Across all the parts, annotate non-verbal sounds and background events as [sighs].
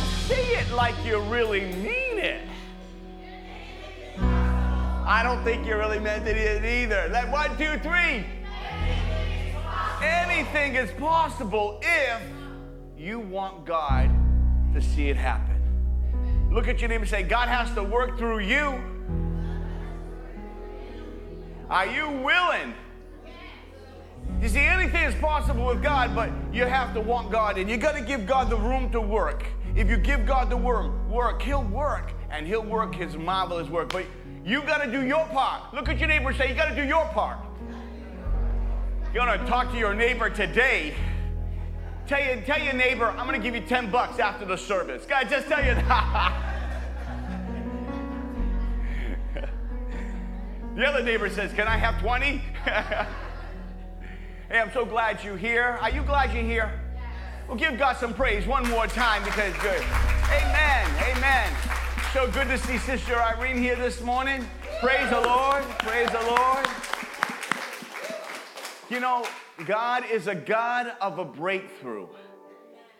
Now say it like you really mean it. I don't think you really meant it either. Like one, two, three. Anything is possible if you want God to see it happen. Look at your neighbor and say, God has to work through you. Are you willing? You see, anything is possible with God, but you have to want God, and you got to give God the room to work. If you give God the work, work, He'll work, and He'll work His marvelous work. But you got to do your part. Look at your neighbor say, You got to do your part. You're going to talk to your neighbor today. Tell, you, tell your neighbor, I'm going to give you 10 bucks after the service. God, just tell you that. [laughs] the other neighbor says, Can I have 20? [laughs] hey, I'm so glad you're here. Are you glad you're here? Well, give God some praise one more time because it's good. Amen. Amen. So good to see Sister Irene here this morning. Praise the Lord. Praise the Lord. You know, God is a God of a breakthrough.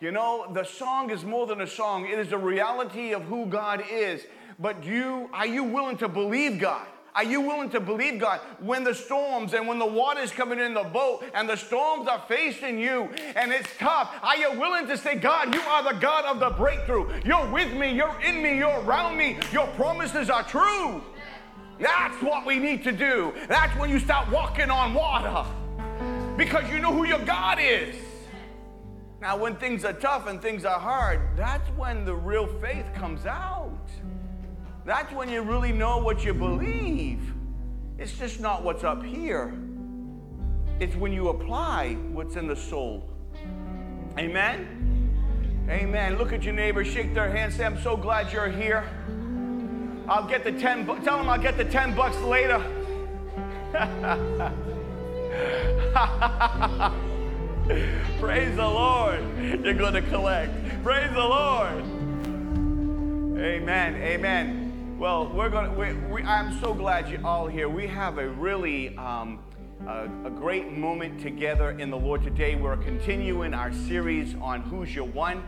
You know, the song is more than a song, it is a reality of who God is. But you are you willing to believe God? Are you willing to believe God when the storms and when the water's coming in the boat and the storms are facing you and it's tough? Are you willing to say, God, you are the God of the breakthrough? You're with me, you're in me, you're around me, your promises are true. That's what we need to do. That's when you start walking on water because you know who your God is. Now, when things are tough and things are hard, that's when the real faith comes out. That's when you really know what you believe. It's just not what's up here, it's when you apply what's in the soul. Amen? Amen. Look at your neighbor, shake their hand, say, I'm so glad you're here. I'll get the 10 bu- tell them I'll get the 10 bucks later. [laughs] Praise the Lord. You're going to collect. Praise the Lord. Amen. Amen. Well, we're to, we, we, I'm so glad you're all here. We have a really, um, a, a great moment together in the Lord today. We're continuing our series on Who's Your One.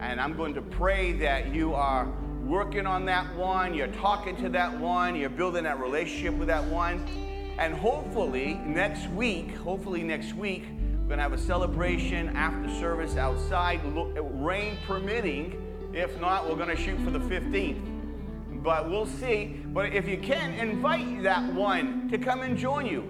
And I'm going to pray that you are working on that one, you're talking to that one, you're building that relationship with that one. And hopefully next week, hopefully next week, we're going to have a celebration after service outside, rain permitting. If not, we're going to shoot for the 15th. But we'll see. But if you can, invite that one to come and join you.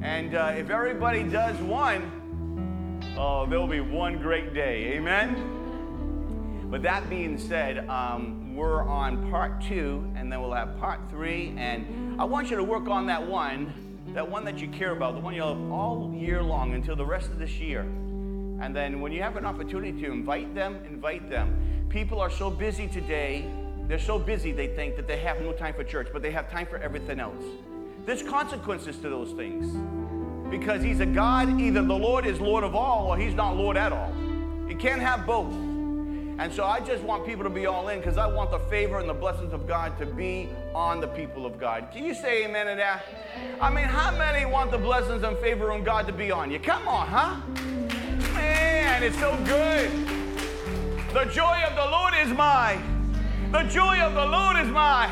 And uh, if everybody does one, oh, there'll be one great day. Amen? But that being said, um, we're on part two, and then we'll have part three. And I want you to work on that one, that one that you care about, the one you'll have all year long until the rest of this year. And then when you have an opportunity to invite them, invite them. People are so busy today, they're so busy they think that they have no time for church, but they have time for everything else. There's consequences to those things. Because He's a God, either the Lord is Lord of all or He's not Lord at all. You can't have both. And so I just want people to be all in because I want the favor and the blessings of God to be on the people of God. Can you say amen to that? I mean, how many want the blessings and favor of God to be on you? Come on, huh? Man, it's so good. The joy of the Lord is mine. The joy of the Lord is my.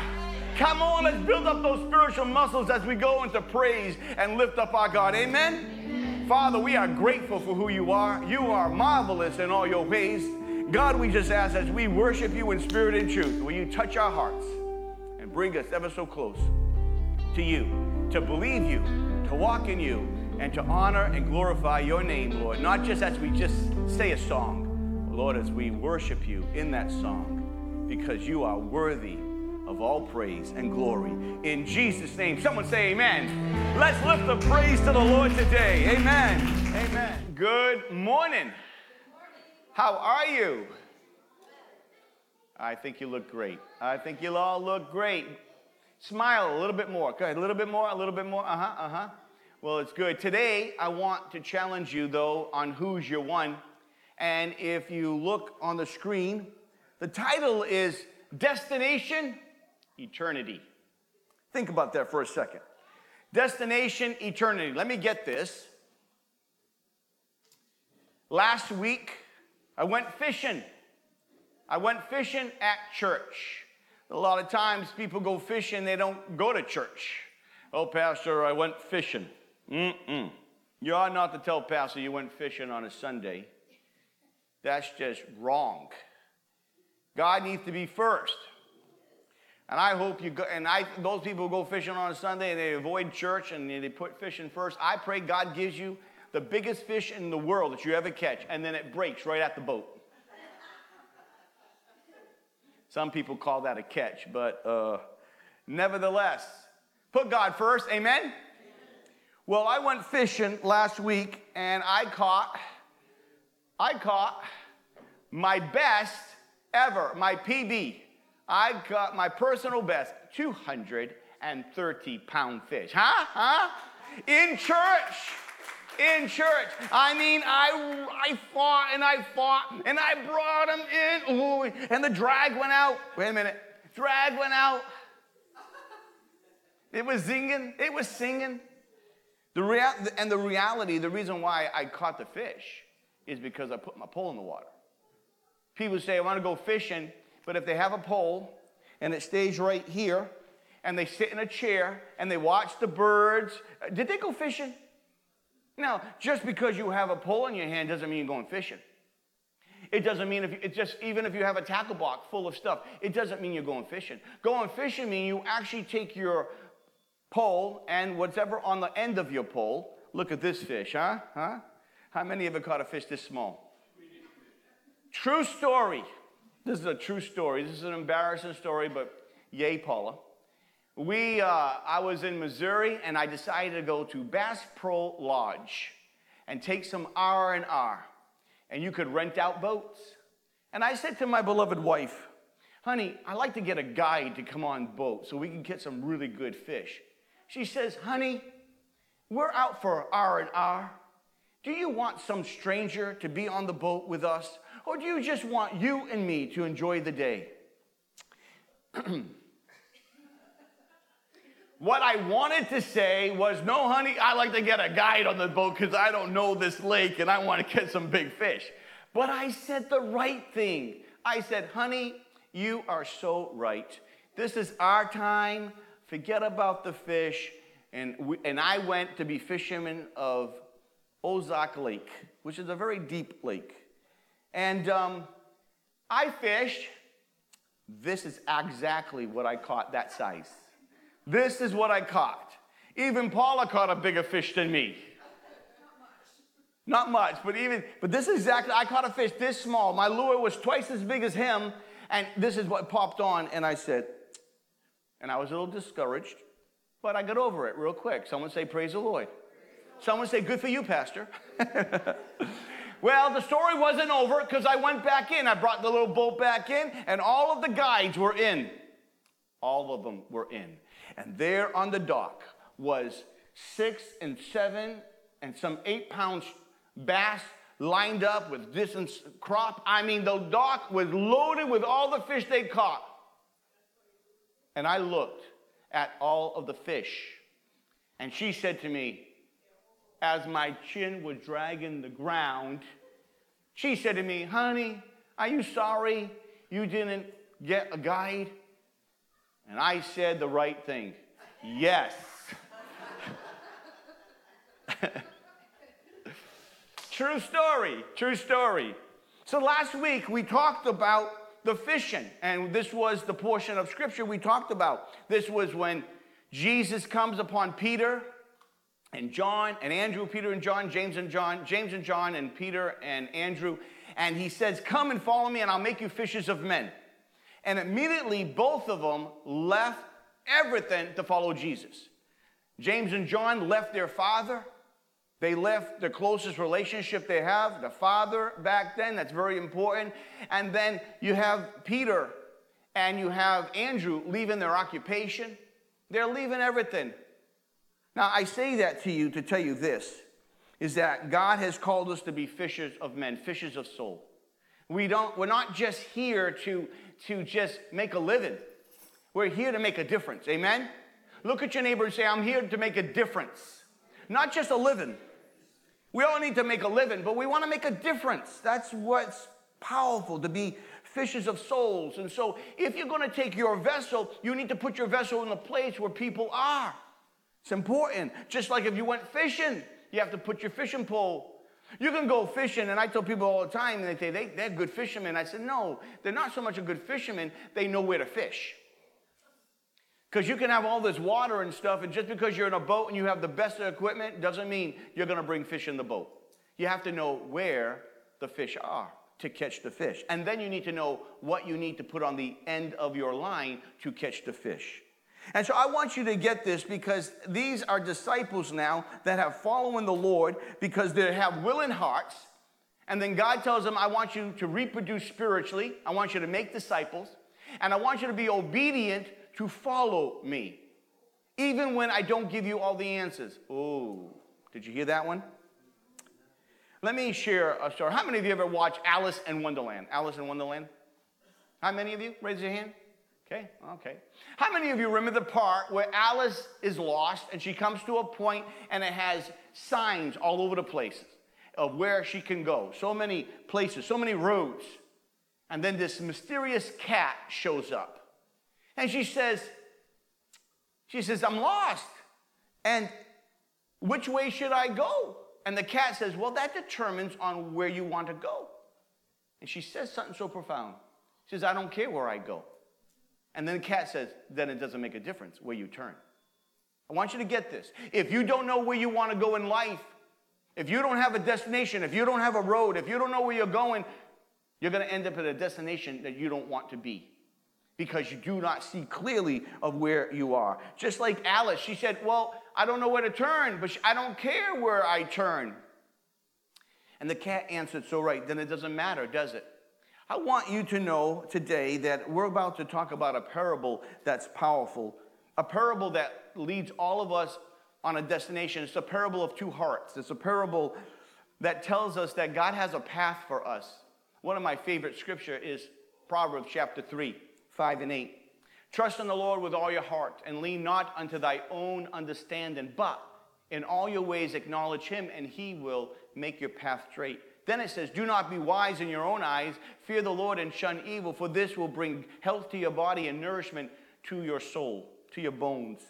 Come on, let's build up those spiritual muscles as we go into praise and lift up our God. Amen. Father, we are grateful for who you are. You are marvelous in all your ways. God, we just ask as we worship you in spirit and truth, will you touch our hearts and bring us ever so close to you, to believe you, to walk in you, and to honor and glorify your name, Lord, not just as we just say a song, Lord, as we worship you in that song, because you are worthy of all praise and glory. In Jesus' name, someone say amen. Let's lift the praise to the Lord today. Amen. Amen. Good morning. How are you? I think you look great. I think you'll all look great. Smile a little bit more. Go ahead, a little bit more, a little bit more. Uh huh, uh huh. Well, it's good. Today, I want to challenge you, though, on who's your one. And if you look on the screen, the title is Destination Eternity. Think about that for a second. Destination Eternity. Let me get this. Last week, I went fishing. I went fishing at church. A lot of times people go fishing, they don't go to church. Oh, Pastor, I went fishing. Mm-mm. You ought not to tell Pastor you went fishing on a Sunday. That's just wrong. God needs to be first. And I hope you go, and I, those people who go fishing on a Sunday and they avoid church and they put fishing first. I pray God gives you the biggest fish in the world that you ever catch, and then it breaks right at the boat. Some people call that a catch, but uh, nevertheless, put God first. Amen? Amen? Well, I went fishing last week and I caught, I caught my best ever, my PB. I got my personal best, 230 pound fish. Huh? Huh? In church in church. I mean, I, I fought and I fought and I brought him in. Ooh, and the drag went out. Wait a minute. Drag went out. It was singing. It was singing. The rea- and the reality, the reason why I caught the fish is because I put my pole in the water. People say, I want to go fishing, but if they have a pole and it stays right here, and they sit in a chair and they watch the birds, uh, did they go fishing? Now, just because you have a pole in your hand doesn't mean you're going fishing. It doesn't mean if you, it just even if you have a tackle box full of stuff, it doesn't mean you're going fishing. Going fishing means you actually take your pole and whatever on the end of your pole. Look at this fish, huh? Huh? How many ever caught a fish this small? True story. This is a true story. This is an embarrassing story, but yay, Paula. We, uh, I was in Missouri and I decided to go to Bass Pro Lodge and take some R and R, and you could rent out boats. And I said to my beloved wife, "Honey, I'd like to get a guide to come on boat so we can get some really good fish." She says, "Honey, we're out for R and R. Do you want some stranger to be on the boat with us, or do you just want you and me to enjoy the day?" [clears throat] What I wanted to say was, no, honey, I like to get a guide on the boat because I don't know this lake and I want to catch some big fish. But I said the right thing. I said, honey, you are so right. This is our time. Forget about the fish. And, we, and I went to be fisherman of Ozark Lake, which is a very deep lake. And um, I fished. This is exactly what I caught that size. This is what I caught. Even Paula caught a bigger fish than me. Not much, but even, but this is exactly, I caught a fish this small. My lure was twice as big as him, and this is what popped on, and I said, and I was a little discouraged, but I got over it real quick. Someone say, Praise the Lord. Someone say, Good for you, Pastor. [laughs] well, the story wasn't over because I went back in. I brought the little boat back in, and all of the guides were in. All of them were in. And there on the dock was six and seven and some eight pound bass lined up with this crop. I mean, the dock was loaded with all the fish they caught. And I looked at all of the fish. And she said to me, as my chin was dragging the ground, she said to me, Honey, are you sorry you didn't get a guide? And I said the right thing yes. [laughs] true story, true story. So last week we talked about the fishing, and this was the portion of scripture we talked about. This was when Jesus comes upon Peter and John and Andrew, Peter and John, James and John, James and John, and Peter and Andrew, and he says, Come and follow me, and I'll make you fishers of men. And immediately, both of them left everything to follow Jesus. James and John left their father. They left the closest relationship they have, the father back then. That's very important. And then you have Peter and you have Andrew leaving their occupation. They're leaving everything. Now, I say that to you to tell you this is that God has called us to be fishers of men, fishers of soul. We don't, we're not just here to, to just make a living. We're here to make a difference. Amen? Look at your neighbor and say, I'm here to make a difference. Not just a living. We all need to make a living, but we want to make a difference. That's what's powerful to be fishers of souls. And so, if you're going to take your vessel, you need to put your vessel in a place where people are. It's important. Just like if you went fishing, you have to put your fishing pole. You can go fishing, and I tell people all the time, and they say they, they're good fishermen. I said, no, they're not so much a good fisherman, they know where to fish. Because you can have all this water and stuff, and just because you're in a boat and you have the best of equipment doesn't mean you're going to bring fish in the boat. You have to know where the fish are to catch the fish. And then you need to know what you need to put on the end of your line to catch the fish. And so I want you to get this because these are disciples now that have followed the Lord because they have willing hearts. And then God tells them, I want you to reproduce spiritually. I want you to make disciples. And I want you to be obedient to follow me. Even when I don't give you all the answers. Oh, did you hear that one? Let me share a story. How many of you ever watched Alice in Wonderland? Alice in Wonderland? How many of you? Raise your hand. Okay, okay. How many of you remember the part where Alice is lost and she comes to a point and it has signs all over the place of where she can go? So many places, so many roads. And then this mysterious cat shows up. And she says, she says, I'm lost. And which way should I go? And the cat says, Well, that determines on where you want to go. And she says something so profound. She says, I don't care where I go. And then the cat says, Then it doesn't make a difference where you turn. I want you to get this. If you don't know where you want to go in life, if you don't have a destination, if you don't have a road, if you don't know where you're going, you're going to end up at a destination that you don't want to be because you do not see clearly of where you are. Just like Alice, she said, Well, I don't know where to turn, but I don't care where I turn. And the cat answered so right, then it doesn't matter, does it? I want you to know today that we're about to talk about a parable that's powerful, a parable that leads all of us on a destination. It's a parable of two hearts. It's a parable that tells us that God has a path for us. One of my favorite scripture is Proverbs chapter 3, 5 and 8. Trust in the Lord with all your heart and lean not unto thy own understanding, but in all your ways acknowledge him and he will make your path straight. Then it says, Do not be wise in your own eyes, fear the Lord and shun evil, for this will bring health to your body and nourishment to your soul, to your bones.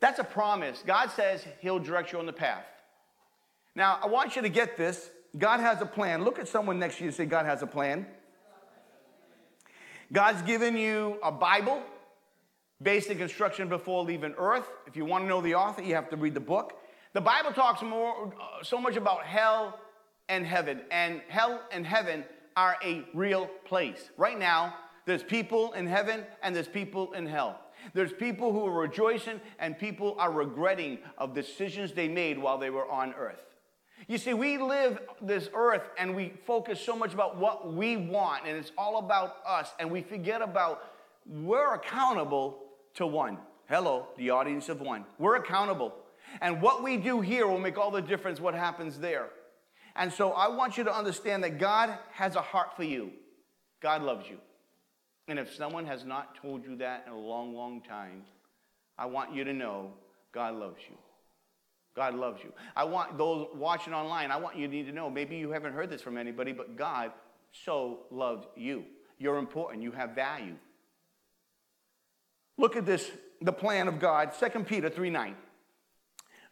That's a promise. God says he'll direct you on the path. Now, I want you to get this. God has a plan. Look at someone next to you and say, God has a plan. God's given you a Bible, basic instruction before leaving earth. If you want to know the author, you have to read the book. The Bible talks more, uh, so much about hell and heaven, and hell and heaven are a real place. Right now, there's people in heaven and there's people in hell. There's people who are rejoicing and people are regretting of decisions they made while they were on earth. You see, we live this earth and we focus so much about what we want, and it's all about us, and we forget about we're accountable to one. Hello, the audience of one. We're accountable. And what we do here will make all the difference what happens there. And so I want you to understand that God has a heart for you. God loves you. And if someone has not told you that in a long, long time, I want you to know God loves you. God loves you. I want those watching online, I want you to need to know maybe you haven't heard this from anybody, but God so loved you. You're important, you have value. Look at this, the plan of God, 2 Peter 3 9.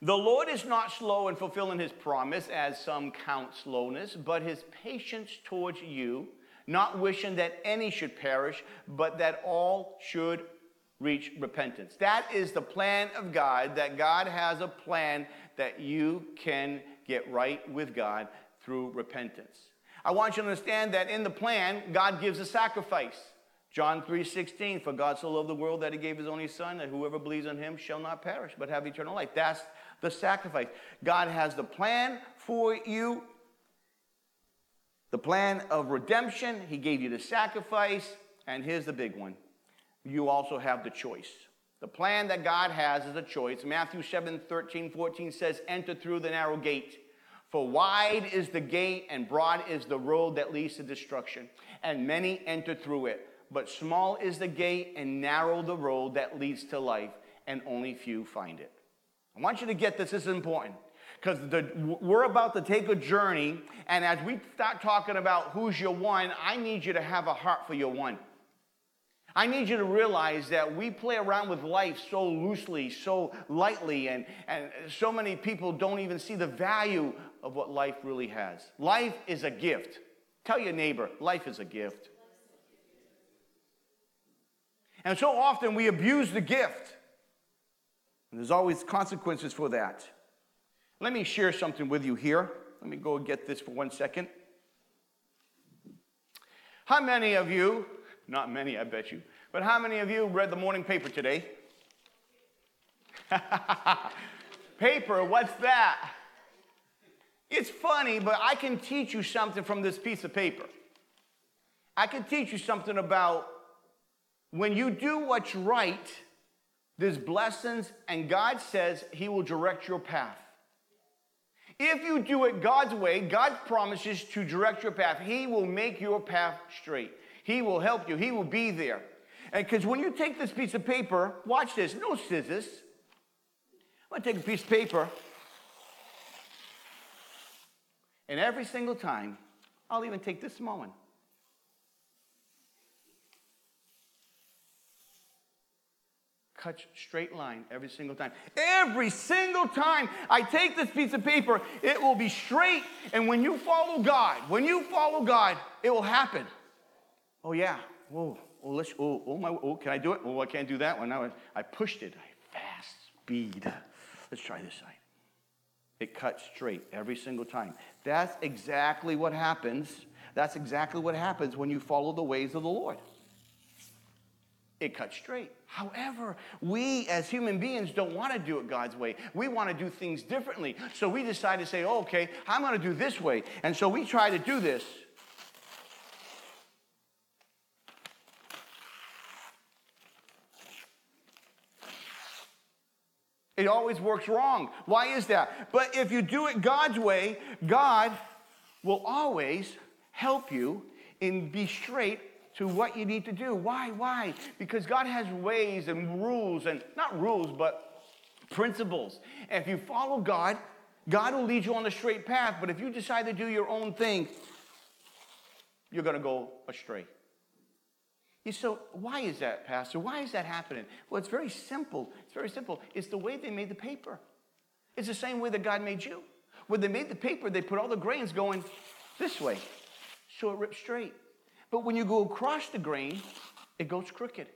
The Lord is not slow in fulfilling his promise, as some count slowness, but his patience towards you, not wishing that any should perish, but that all should reach repentance. That is the plan of God, that God has a plan that you can get right with God through repentance. I want you to understand that in the plan, God gives a sacrifice. John 3:16, for God so loved the world that he gave his only son, that whoever believes in him shall not perish, but have eternal life. That's the sacrifice. God has the plan for you, the plan of redemption. He gave you the sacrifice, and here's the big one you also have the choice. The plan that God has is a choice. Matthew 7 13, 14 says, Enter through the narrow gate. For wide is the gate and broad is the road that leads to destruction, and many enter through it. But small is the gate and narrow the road that leads to life, and only few find it. I want you to get this, this is important. because we're about to take a journey. And as we start talking about who's your one, I need you to have a heart for your one. I need you to realize that we play around with life so loosely, so lightly, and, and so many people don't even see the value of what life really has. Life is a gift. Tell your neighbor, life is a gift. And so often we abuse the gift. And there's always consequences for that. Let me share something with you here. Let me go get this for one second. How many of you not many, I bet you. But how many of you read the morning paper today? [laughs] paper, what's that? It's funny, but I can teach you something from this piece of paper. I can teach you something about when you do what's right, there's blessings, and God says He will direct your path. If you do it God's way, God promises to direct your path. He will make your path straight. He will help you. He will be there. And because when you take this piece of paper, watch this, no scissors. I'm to take a piece of paper, and every single time, I'll even take this small one. Cut straight line every single time. Every single time I take this piece of paper, it will be straight. And when you follow God, when you follow God, it will happen. Oh, yeah. Whoa. Oh, let's, oh, oh, my, oh, can I do it? Oh, I can't do that one. Now I pushed it. I fast speed. Let's try this side. It cuts straight every single time. That's exactly what happens. That's exactly what happens when you follow the ways of the Lord. It cuts straight. However, we as human beings don't want to do it God's way. We want to do things differently. So we decide to say, oh, okay, I'm going to do this way. And so we try to do this. It always works wrong. Why is that? But if you do it God's way, God will always help you and be straight to what you need to do. Why? Why? Because God has ways and rules, and not rules, but principles. And if you follow God, God will lead you on the straight path. But if you decide to do your own thing, you're going to go astray. You so why is that, Pastor? Why is that happening? Well, it's very simple. It's very simple. It's the way they made the paper. It's the same way that God made you. When they made the paper, they put all the grains going this way, so it rips straight. But when you go across the grain, it goes crooked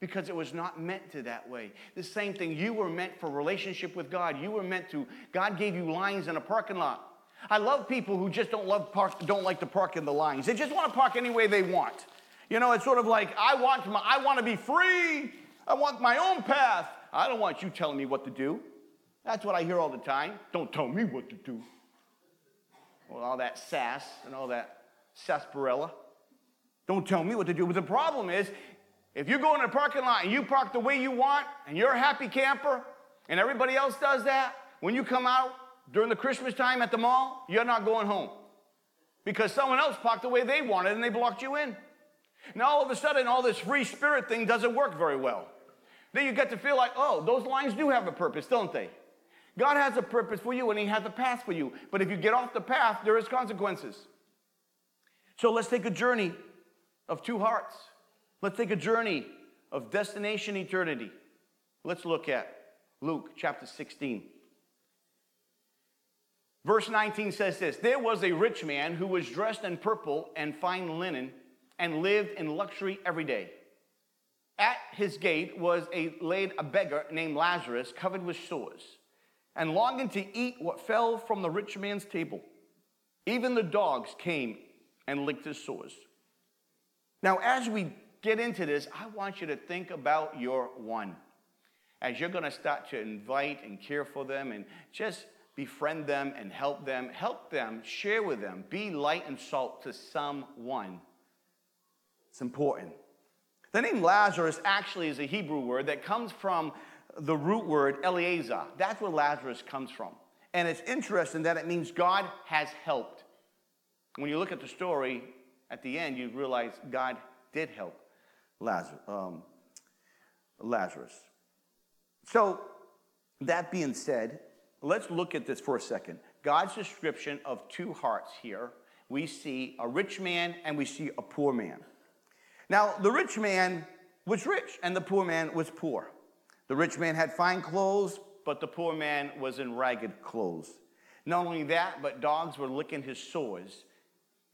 because it was not meant to that way. The same thing, you were meant for relationship with God. You were meant to, God gave you lines in a parking lot. I love people who just don't love park, don't like to park in the lines. They just want to park any way they want. You know, it's sort of like I want my, I want to be free. I want my own path. I don't want you telling me what to do. That's what I hear all the time. Don't tell me what to do. Well, all that sass and all that sarsaparilla. Don't tell me what to do. But the problem is, if you go in a parking lot and you park the way you want, and you're a happy camper, and everybody else does that, when you come out during the Christmas time at the mall, you're not going home. Because someone else parked the way they wanted and they blocked you in. Now, all of a sudden, all this free spirit thing doesn't work very well. Then you get to feel like, oh, those lines do have a purpose, don't they? God has a purpose for you and He has a path for you. But if you get off the path, there is consequences. So let's take a journey of two hearts. Let's take a journey of destination eternity. Let's look at Luke chapter 16. Verse 19 says this There was a rich man who was dressed in purple and fine linen and lived in luxury every day. At his gate was a, laid a beggar named Lazarus, covered with sores, and longing to eat what fell from the rich man's table. Even the dogs came and licked his sores. Now, as we get into this, I want you to think about your one. As you're going to start to invite and care for them and just befriend them and help them, help them, share with them, be light and salt to someone it's important. The name Lazarus actually is a Hebrew word that comes from the root word Eleazar. That's where Lazarus comes from. And it's interesting that it means God has helped. When you look at the story at the end, you realize God did help Lazarus. Um, Lazarus. So, that being said, let's look at this for a second. God's description of two hearts here. We see a rich man and we see a poor man. Now, the rich man was rich and the poor man was poor. The rich man had fine clothes, but the poor man was in ragged clothes. Not only that, but dogs were licking his sores.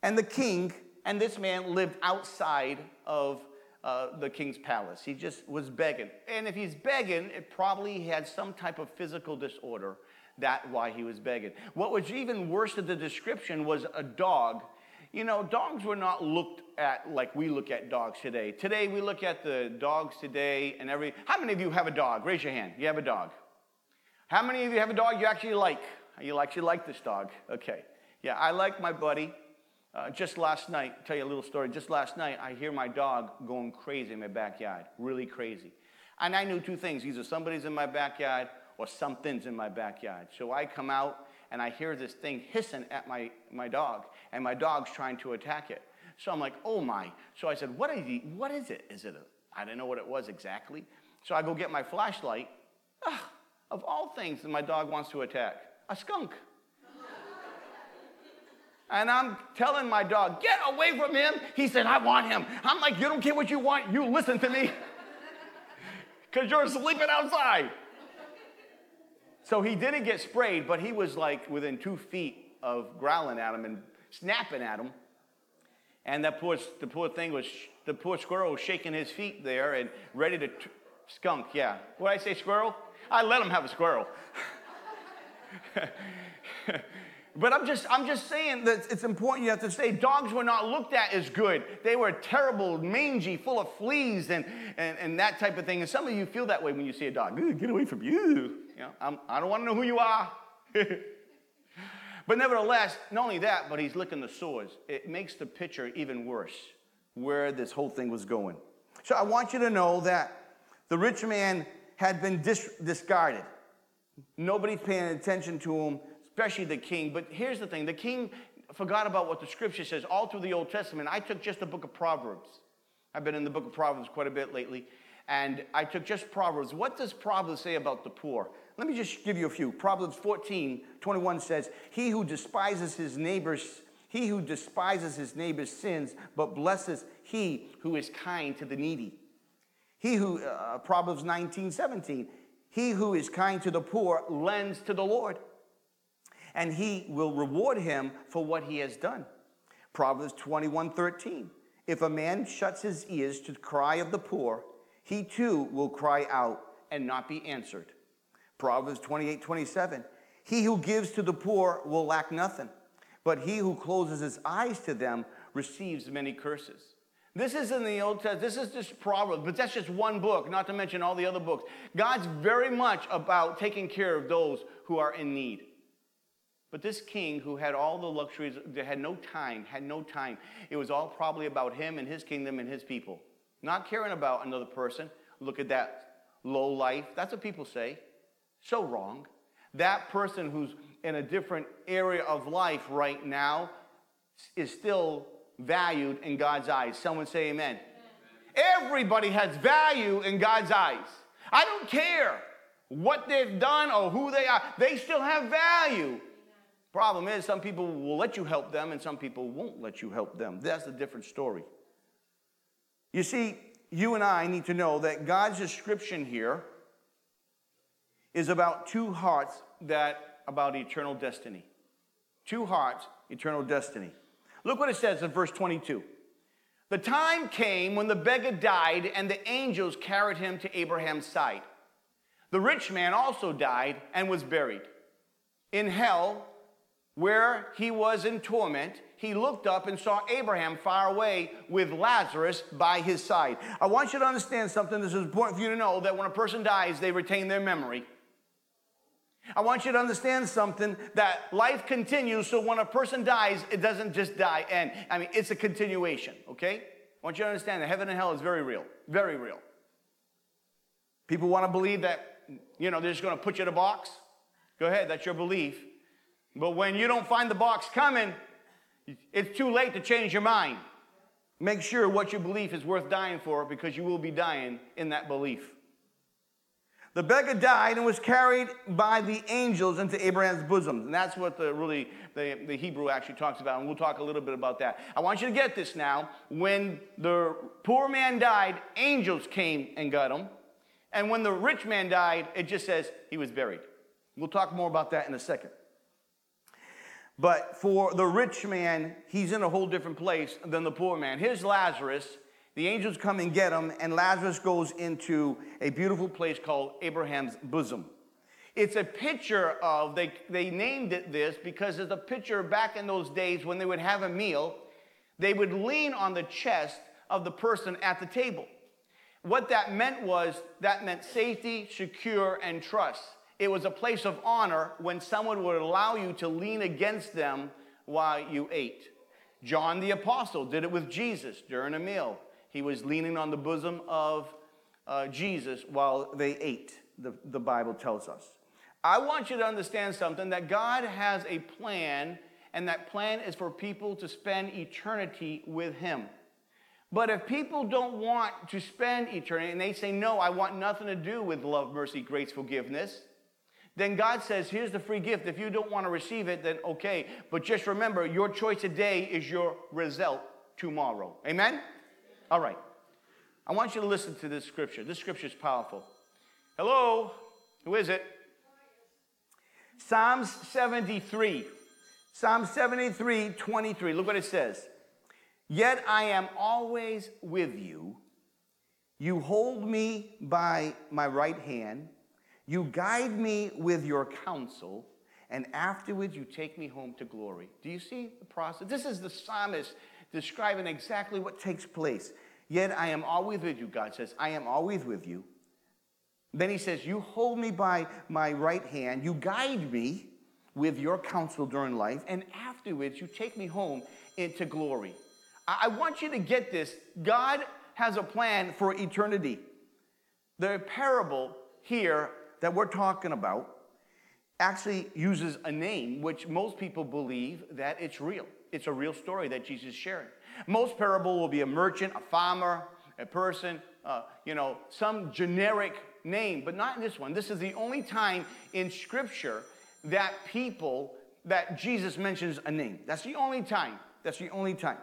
And the king and this man lived outside of uh, the king's palace. He just was begging. And if he's begging, it probably had some type of physical disorder. That why he was begging. What was even worse than the description was a dog. You know, dogs were not looked at like we look at dogs today. Today we look at the dogs today and every. How many of you have a dog? Raise your hand. You have a dog. How many of you have a dog you actually like? You actually like this dog? Okay. Yeah, I like my buddy. Uh, just last night, tell you a little story. Just last night, I hear my dog going crazy in my backyard, really crazy. And I knew two things either somebody's in my backyard or something's in my backyard. So I come out and I hear this thing hissing at my, my dog, and my dog's trying to attack it. So I'm like, oh my. So I said, what is, he, what is it? Is it a, I didn't know what it was exactly. So I go get my flashlight. Of all things that my dog wants to attack, a skunk. And I'm telling my dog, get away from him. He said, I want him. I'm like, you don't care what you want. You listen to me. [laughs] Because you're sleeping outside. So he didn't get sprayed, but he was like within two feet of growling at him and snapping at him. And that poor, the poor thing was, the poor squirrel was shaking his feet there and ready to, t- skunk, yeah. What I say, squirrel? I let him have a squirrel. [laughs] But I'm just, I'm just saying that it's important you have to say dogs were not looked at as good. They were terrible, mangy, full of fleas and, and, and that type of thing. And some of you feel that way when you see a dog. Get away from you. you know, I'm, I do not want to know who you are. [laughs] but nevertheless, not only that, but he's licking the sores. It makes the picture even worse where this whole thing was going. So I want you to know that the rich man had been dis- discarded. Nobody's paying attention to him especially the king. But here's the thing the king forgot about what the scripture says all through the Old Testament. I took just the book of Proverbs. I've been in the book of Proverbs quite a bit lately. And I took just Proverbs. What does Proverbs say about the poor? Let me just give you a few. Proverbs 14, 21 says, He who despises his neighbor's he who despises his neighbor's sins, but blesses he who is kind to the needy. He who, uh, Proverbs 19, 17, he who is kind to the poor lends to the Lord, and he will reward him for what he has done. Proverbs 21 13. If a man shuts his ears to the cry of the poor, he too will cry out and not be answered. Proverbs 28 27. He who gives to the poor will lack nothing, but he who closes his eyes to them receives many curses. This is in the Old Testament. This is just Proverbs, but that's just one book, not to mention all the other books. God's very much about taking care of those who are in need. But this king who had all the luxuries, had no time, had no time. It was all probably about him and his kingdom and his people. Not caring about another person. Look at that low life. That's what people say. So wrong. That person who's in a different area of life right now is still valued in God's eyes. Someone say amen. amen. Everybody has value in God's eyes. I don't care what they've done or who they are, they still have value Problem is, some people will let you help them and some people won't let you help them. That's a different story. You see, you and I need to know that God's description here is about two hearts that about eternal destiny. Two hearts, eternal destiny. Look what it says in verse 22. The time came when the beggar died and the angels carried him to Abraham's side. The rich man also died and was buried. In hell, where he was in torment, he looked up and saw Abraham far away with Lazarus by his side. I want you to understand something. This is important for you to know that when a person dies, they retain their memory. I want you to understand something that life continues, so when a person dies, it doesn't just die and I mean, it's a continuation, okay? I want you to understand that heaven and hell is very real, very real. People want to believe that, you know, they're just going to put you in a box. Go ahead, that's your belief. But when you don't find the box coming, it's too late to change your mind. Make sure what you believe is worth dying for because you will be dying in that belief. The beggar died and was carried by the angels into Abraham's bosom. And that's what the really the, the Hebrew actually talks about. And we'll talk a little bit about that. I want you to get this now. When the poor man died, angels came and got him. And when the rich man died, it just says he was buried. We'll talk more about that in a second. But for the rich man, he's in a whole different place than the poor man. Here's Lazarus. The angels come and get him, and Lazarus goes into a beautiful place called Abraham's bosom. It's a picture of, they, they named it this because it's a picture back in those days when they would have a meal, they would lean on the chest of the person at the table. What that meant was that meant safety, secure, and trust. It was a place of honor when someone would allow you to lean against them while you ate. John the Apostle did it with Jesus during a meal. He was leaning on the bosom of uh, Jesus while they ate, the, the Bible tells us. I want you to understand something that God has a plan, and that plan is for people to spend eternity with Him. But if people don't want to spend eternity and they say, No, I want nothing to do with love, mercy, grace, forgiveness, then God says, Here's the free gift. If you don't want to receive it, then okay. But just remember, your choice today is your result tomorrow. Amen? All right. I want you to listen to this scripture. This scripture is powerful. Hello? Who is it? Psalms 73. Psalm 73, 23. Look what it says. Yet I am always with you. You hold me by my right hand. You guide me with your counsel, and afterwards you take me home to glory. Do you see the process? This is the psalmist describing exactly what takes place. Yet I am always with you, God says. I am always with you. Then he says, You hold me by my right hand, you guide me with your counsel during life, and afterwards you take me home into glory. I want you to get this. God has a plan for eternity. The parable here that we're talking about actually uses a name which most people believe that it's real. It's a real story that Jesus sharing. Most parable will be a merchant, a farmer, a person, uh, you know, some generic name, but not in this one. This is the only time in Scripture that people, that Jesus mentions a name. That's the only time. That's the only time.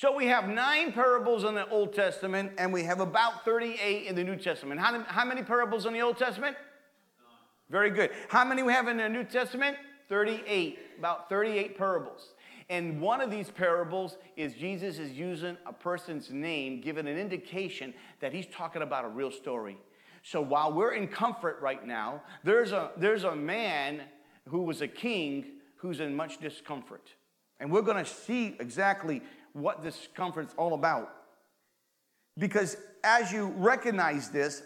So we have nine parables in the Old Testament, and we have about 38 in the New Testament. How, how many parables in the Old Testament? Very good. How many we have in the New Testament? 38. About 38 parables. And one of these parables is Jesus is using a person's name, giving an indication that he's talking about a real story. So while we're in comfort right now, there's a, there's a man who was a king who's in much discomfort. And we're going to see exactly what this conference all about. Because as you recognize this,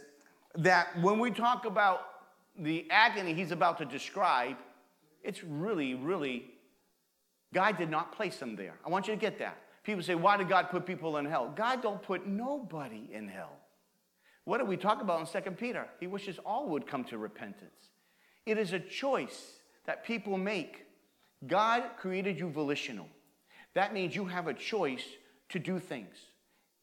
that when we talk about the agony he's about to describe, it's really, really, God did not place him there. I want you to get that. People say, why did God put people in hell? God don't put nobody in hell. What did we talk about in 2 Peter? He wishes all would come to repentance. It is a choice that people make. God created you volitional. That means you have a choice to do things.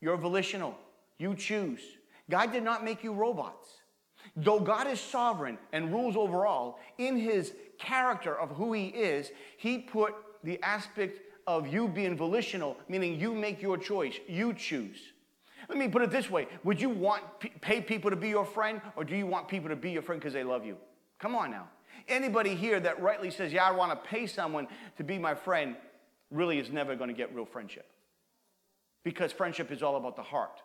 You're volitional. You choose. God did not make you robots. Though God is sovereign and rules over all, in his character of who he is, he put the aspect of you being volitional, meaning you make your choice, you choose. Let me put it this way Would you want pay people to be your friend, or do you want people to be your friend because they love you? Come on now. Anybody here that rightly says, Yeah, I want to pay someone to be my friend, really is never going to get real friendship. Because friendship is all about the heart.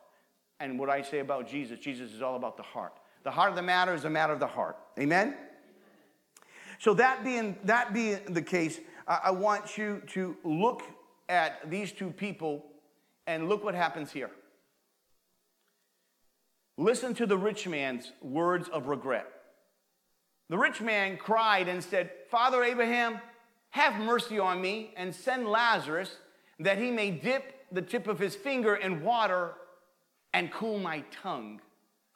And what I say about Jesus, Jesus is all about the heart. The heart of the matter is a matter of the heart. Amen? So that being that being the case, I, I want you to look at these two people and look what happens here. Listen to the rich man's words of regret. The rich man cried and said, Father Abraham, have mercy on me and send Lazarus that he may dip the tip of his finger in water and cool my tongue,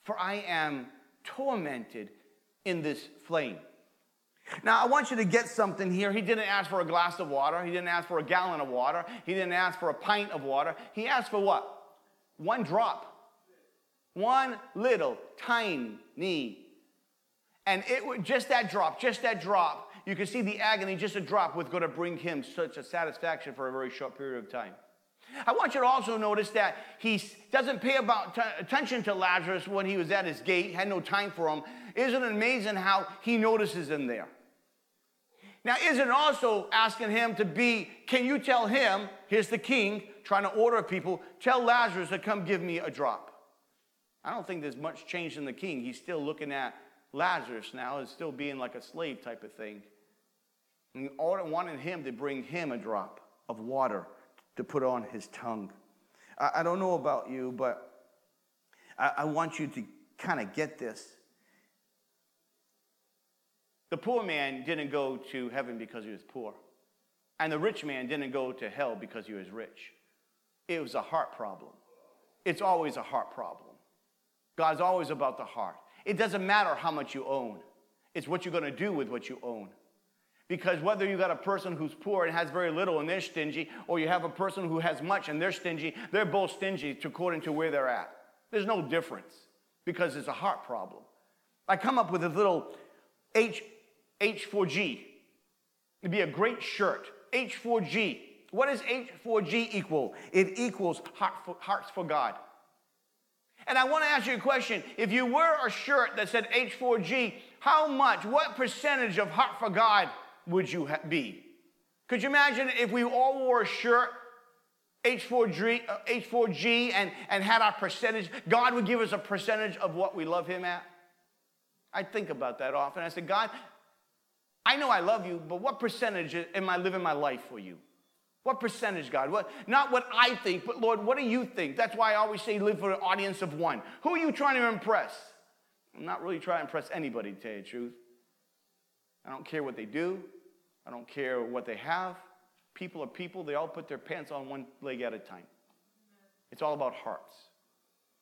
for I am tormented in this flame. Now, I want you to get something here. He didn't ask for a glass of water. He didn't ask for a gallon of water. He didn't ask for a pint of water. He asked for what? One drop. One little tiny. And it would just that drop, just that drop, you can see the agony, just a drop was going to bring him such a satisfaction for a very short period of time. I want you to also notice that he doesn't pay about t- attention to Lazarus when he was at his gate, had no time for him. Isn't it amazing how he notices him there? Now, isn't also asking him to be, can you tell him, here's the king trying to order people, tell Lazarus to come give me a drop? I don't think there's much change in the king. He's still looking at Lazarus now as still being like a slave type of thing. And wanted him to bring him a drop of water to put on his tongue. I, I don't know about you, but I, I want you to kind of get this. The poor man didn't go to heaven because he was poor, and the rich man didn't go to hell because he was rich. It was a heart problem. It's always a heart problem. God's always about the heart. It doesn't matter how much you own, it's what you're going to do with what you own. Because whether you got a person who's poor and has very little and they're stingy, or you have a person who has much and they're stingy, they're both stingy according to where they're at. There's no difference because it's a heart problem. I come up with a little H, H4G. It'd be a great shirt. H4G. What does H4G equal? It equals heart for, hearts for God. And I want to ask you a question. If you wear a shirt that said H4G, how much, what percentage of Heart for God would you be? Could you imagine if we all wore a shirt, H4G, uh, H4G and, and had our percentage? God would give us a percentage of what we love Him at? I think about that often. I said, God, I know I love you, but what percentage am I living my life for you? What percentage, God? What, not what I think, but Lord, what do you think? That's why I always say live for an audience of one. Who are you trying to impress? I'm not really trying to impress anybody, to tell you the truth. I don't care what they do. I don't care what they have. People are people. They all put their pants on one leg at a time. It's all about hearts.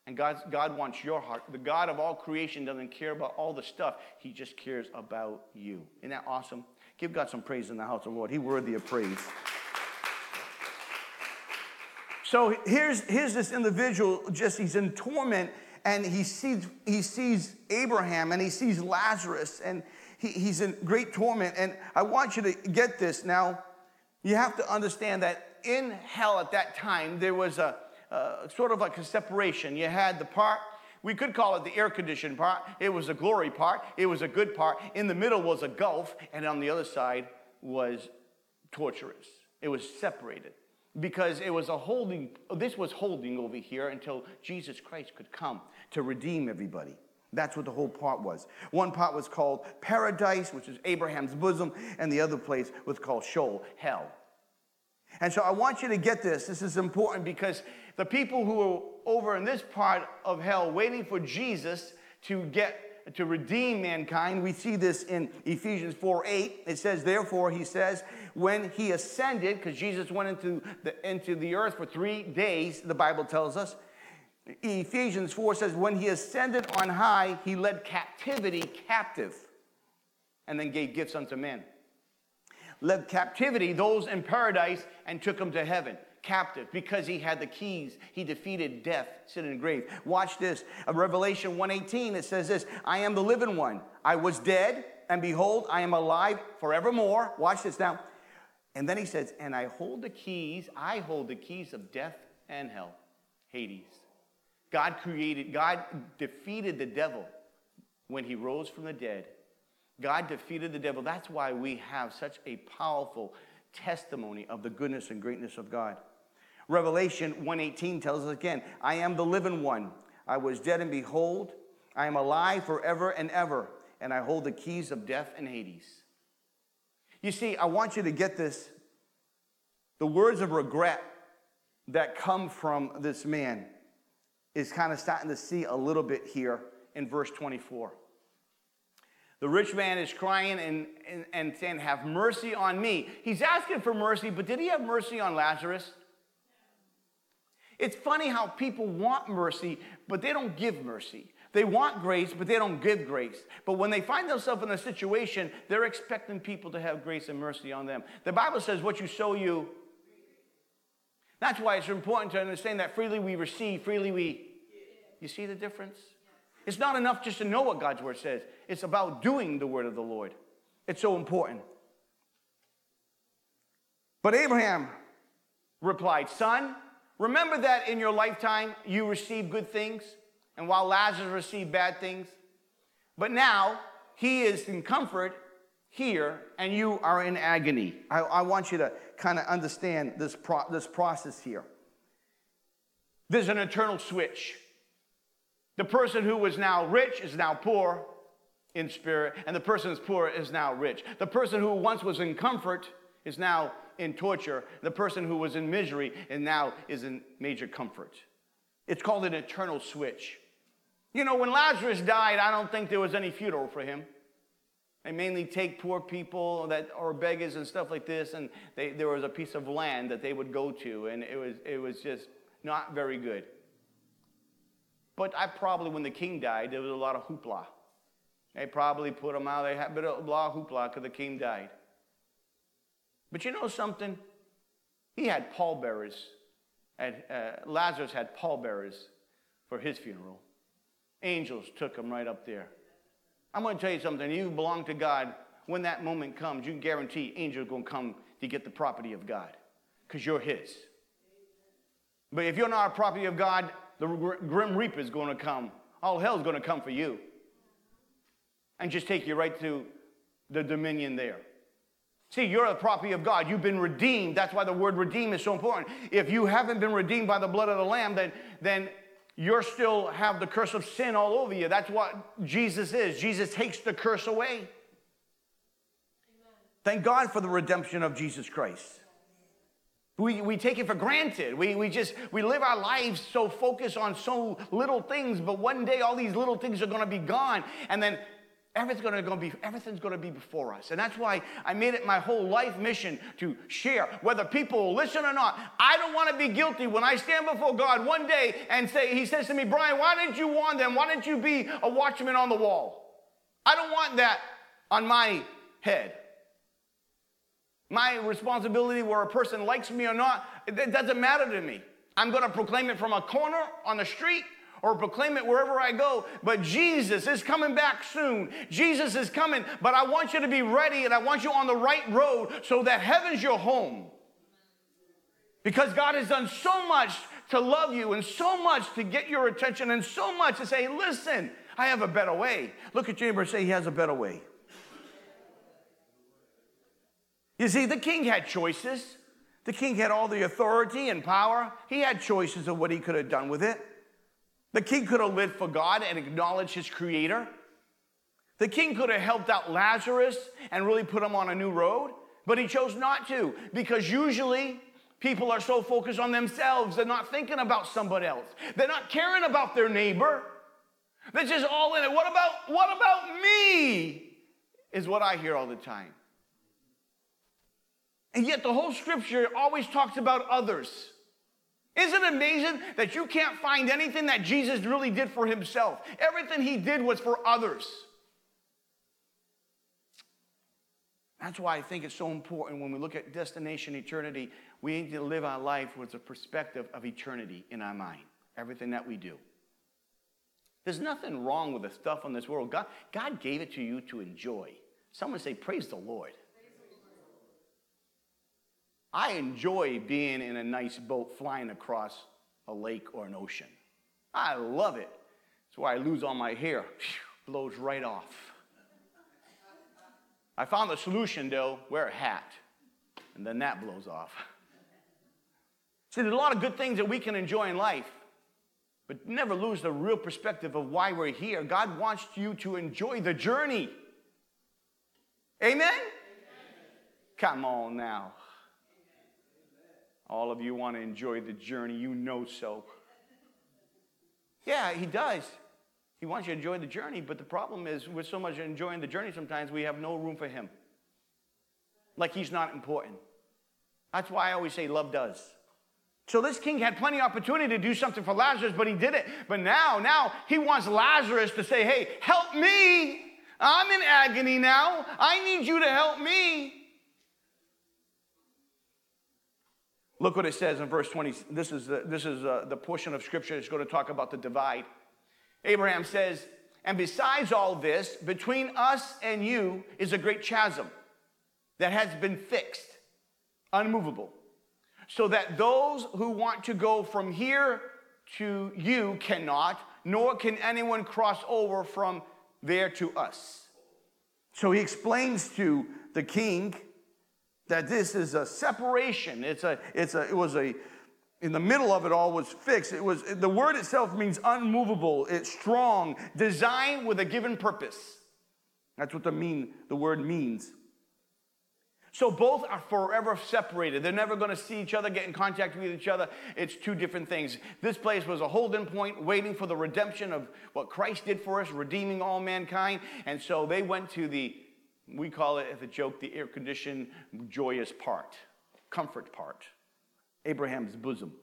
And God, God wants your heart. The God of all creation doesn't care about all the stuff. He just cares about you. Isn't that awesome? Give God some praise in the house of the Lord. He's worthy of praise. So here's, here's this individual, just he's in torment, and he sees, he sees Abraham and he sees Lazarus, and he, he's in great torment. And I want you to get this. Now, you have to understand that in hell at that time, there was a, a sort of like a separation. You had the part we could call it the air conditioned part. It was a glory part. It was a good part. In the middle was a gulf, and on the other side was torturous. It was separated because it was a holding, this was holding over here until Jesus Christ could come to redeem everybody. That's what the whole part was. One part was called paradise, which is Abraham's bosom, and the other place was called Sheol, hell. And so I want you to get this. This is important because the people who are over in this part of hell waiting for Jesus to get to redeem mankind. We see this in Ephesians 4 8. It says, Therefore, he says, when he ascended, because Jesus went into the, into the earth for three days, the Bible tells us. Ephesians 4 says, When he ascended on high, he led captivity captive and then gave gifts unto men. Led captivity, those in paradise, and took them to heaven captive because he had the keys. He defeated death, sin, and grave. Watch this. A Revelation 1:18, it says this: I am the living one. I was dead, and behold, I am alive forevermore. Watch this now. And then he says, and I hold the keys, I hold the keys of death and hell, Hades. God created, God defeated the devil when he rose from the dead. God defeated the devil. That's why we have such a powerful testimony of the goodness and greatness of God. Revelation 1:18 tells us again, I am the living one. I was dead and behold, I am alive forever and ever, and I hold the keys of death and Hades. You see, I want you to get this. The words of regret that come from this man is kind of starting to see a little bit here in verse 24. The rich man is crying and, and, and saying, Have mercy on me. He's asking for mercy, but did he have mercy on Lazarus? It's funny how people want mercy, but they don't give mercy. They want grace, but they don't give grace. But when they find themselves in a situation, they're expecting people to have grace and mercy on them. The Bible says, What you sow, you. That's why it's important to understand that freely we receive, freely we. You see the difference? It's not enough just to know what God's word says, it's about doing the word of the Lord. It's so important. But Abraham replied, Son, remember that in your lifetime you received good things, and while Lazarus received bad things. But now he is in comfort here, and you are in agony. I, I want you to kind of understand this, pro- this process here. There's an eternal switch. The person who was now rich is now poor in spirit, and the person who's poor is now rich. The person who once was in comfort is now in torture. The person who was in misery and now is in major comfort. It's called an eternal switch. You know, when Lazarus died, I don't think there was any funeral for him. They mainly take poor people that are beggars and stuff like this, and they, there was a piece of land that they would go to, and it was, it was just not very good. But I probably, when the king died, there was a lot of hoopla. They probably put him out. They had a bit of hoopla because the king died. But you know something? He had pallbearers. And, uh, Lazarus had pallbearers for his funeral. Angels took him right up there. I'm going to tell you something. You belong to God. When that moment comes, you can guarantee angels are going to come to get the property of God because you're His. But if you're not a property of God, the grim reaper is going to come. All hell is going to come for you and just take you right to the dominion there. See, you're a property of God. You've been redeemed. That's why the word redeem is so important. If you haven't been redeemed by the blood of the Lamb, then, then you still have the curse of sin all over you. That's what Jesus is. Jesus takes the curse away. Amen. Thank God for the redemption of Jesus Christ. We, we take it for granted. We, we just, we live our lives so focused on so little things, but one day all these little things are going to be gone. And then Everything's going to be everything's going to be before us. And that's why I made it my whole life mission to share whether people will listen or not. I don't want to be guilty when I stand before God one day and say he says to me, "Brian, why didn't you warn them? Why didn't you be a watchman on the wall?" I don't want that on my head. My responsibility where a person likes me or not, it doesn't matter to me. I'm going to proclaim it from a corner on the street or proclaim it wherever I go. But Jesus is coming back soon. Jesus is coming, but I want you to be ready and I want you on the right road so that heaven's your home. Because God has done so much to love you and so much to get your attention and so much to say, listen, I have a better way. Look at your neighbor and say, He has a better way. You see, the king had choices. The king had all the authority and power. He had choices of what he could have done with it. The king could have lived for God and acknowledged his creator. The king could have helped out Lazarus and really put him on a new road, but he chose not to because usually people are so focused on themselves, they're not thinking about somebody else. They're not caring about their neighbor. They're just all in it. What about what about me? Is what I hear all the time. And yet the whole scripture always talks about others. Isn't it amazing that you can't find anything that Jesus really did for himself? Everything he did was for others. That's why I think it's so important when we look at destination eternity, we need to live our life with the perspective of eternity in our mind, everything that we do. There's nothing wrong with the stuff in this world. God, God gave it to you to enjoy. Someone say, Praise the Lord. I enjoy being in a nice boat flying across a lake or an ocean. I love it. That's why I lose all my hair. blows right off. I found the solution though wear a hat, and then that blows off. See, there's a lot of good things that we can enjoy in life, but never lose the real perspective of why we're here. God wants you to enjoy the journey. Amen? Amen. Come on now. All of you want to enjoy the journey, you know so. Yeah, he does. He wants you to enjoy the journey, but the problem is, we're so much enjoying the journey, sometimes we have no room for him. Like he's not important. That's why I always say love does. So this king had plenty of opportunity to do something for Lazarus, but he did it. But now, now he wants Lazarus to say, hey, help me. I'm in agony now. I need you to help me. Look what it says in verse 20. This is the, this is uh, the portion of scripture that's going to talk about the divide. Abraham says, And besides all this, between us and you is a great chasm that has been fixed, unmovable, so that those who want to go from here to you cannot, nor can anyone cross over from there to us. So he explains to the king that this is a separation. It's a, it's a, it was a, in the middle of it all was fixed. It was, the word itself means unmovable, it's strong, designed with a given purpose. That's what the mean, the word means. So both are forever separated. They're never going to see each other, get in contact with each other. It's two different things. This place was a holding point, waiting for the redemption of what Christ did for us, redeeming all mankind. And so they went to the, we call it as a joke, the air conditioned, joyous part, comfort part, Abraham's bosom.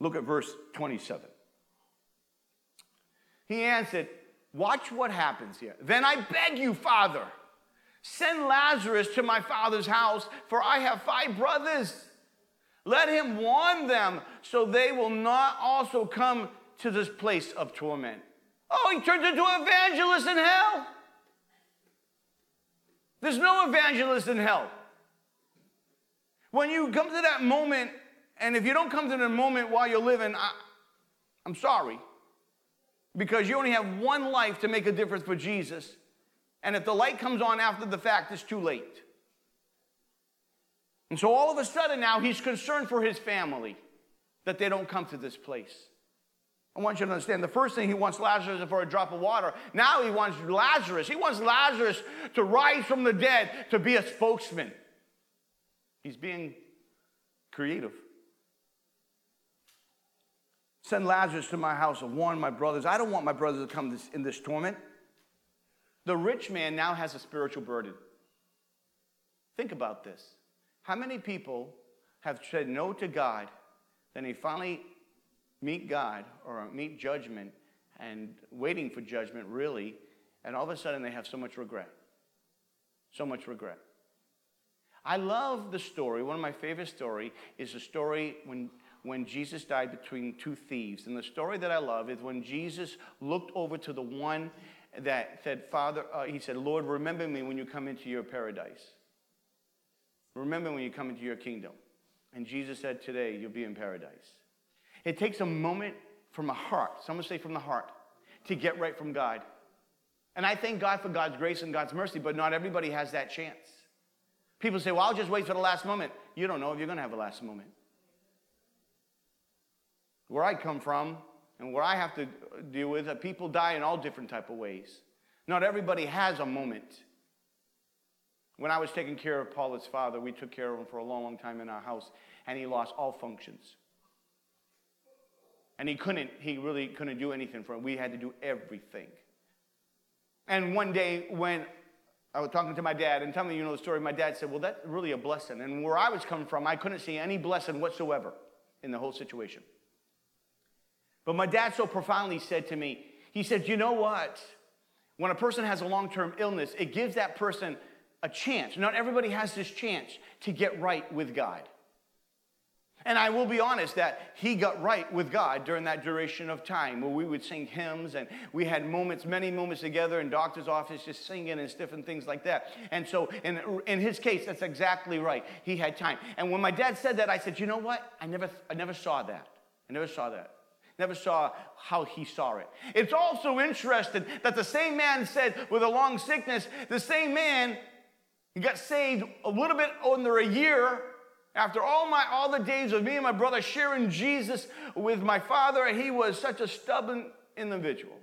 Look at verse 27. He answered, Watch what happens here. Then I beg you, Father Send Lazarus to my father's house, for I have five brothers. Let him warn them so they will not also come to this place of torment. Oh, he turns into an evangelist in hell. There's no evangelist in hell. When you come to that moment, and if you don't come to the moment while you're living, I, I'm sorry. Because you only have one life to make a difference for Jesus. And if the light comes on after the fact, it's too late. And so all of a sudden now he's concerned for his family that they don't come to this place. I want you to understand the first thing he wants Lazarus for a drop of water. Now he wants Lazarus. He wants Lazarus to rise from the dead to be a spokesman. He's being creative. Send Lazarus to my house and warn my brothers. I don't want my brothers to come in this torment. The rich man now has a spiritual burden. Think about this. How many people have said no to God, then he finally meet God or meet judgment and waiting for judgment, really, and all of a sudden they have so much regret? So much regret. I love the story. One of my favorite story is the story when when Jesus died between two thieves. And the story that I love is when Jesus looked over to the one that said, Father, uh, he said, Lord, remember me when you come into your paradise. Remember when you come into your kingdom. And Jesus said, Today you'll be in paradise. It takes a moment from a heart, someone say from the heart, to get right from God. And I thank God for God's grace and God's mercy, but not everybody has that chance. People say, Well, I'll just wait for the last moment. You don't know if you're going to have a last moment. Where I come from, and where I have to deal with, uh, people die in all different type of ways. Not everybody has a moment. When I was taking care of Paula's father, we took care of him for a long, long time in our house, and he lost all functions. And he couldn't, he really couldn't do anything for him. We had to do everything. And one day when I was talking to my dad and telling you know, the story, my dad said, Well, that's really a blessing. And where I was coming from, I couldn't see any blessing whatsoever in the whole situation. But my dad so profoundly said to me, he said, You know what? When a person has a long term illness, it gives that person a chance. Not everybody has this chance to get right with God. And I will be honest that he got right with God during that duration of time where we would sing hymns and we had moments, many moments together in doctor's office just singing and different things like that. And so in, in his case, that's exactly right. He had time. And when my dad said that, I said, you know what? I never, I never saw that. I never saw that. Never saw how he saw it. It's also interesting that the same man said with a long sickness, the same man got saved a little bit under a year after all my all the days of me and my brother sharing Jesus with my father. He was such a stubborn individual.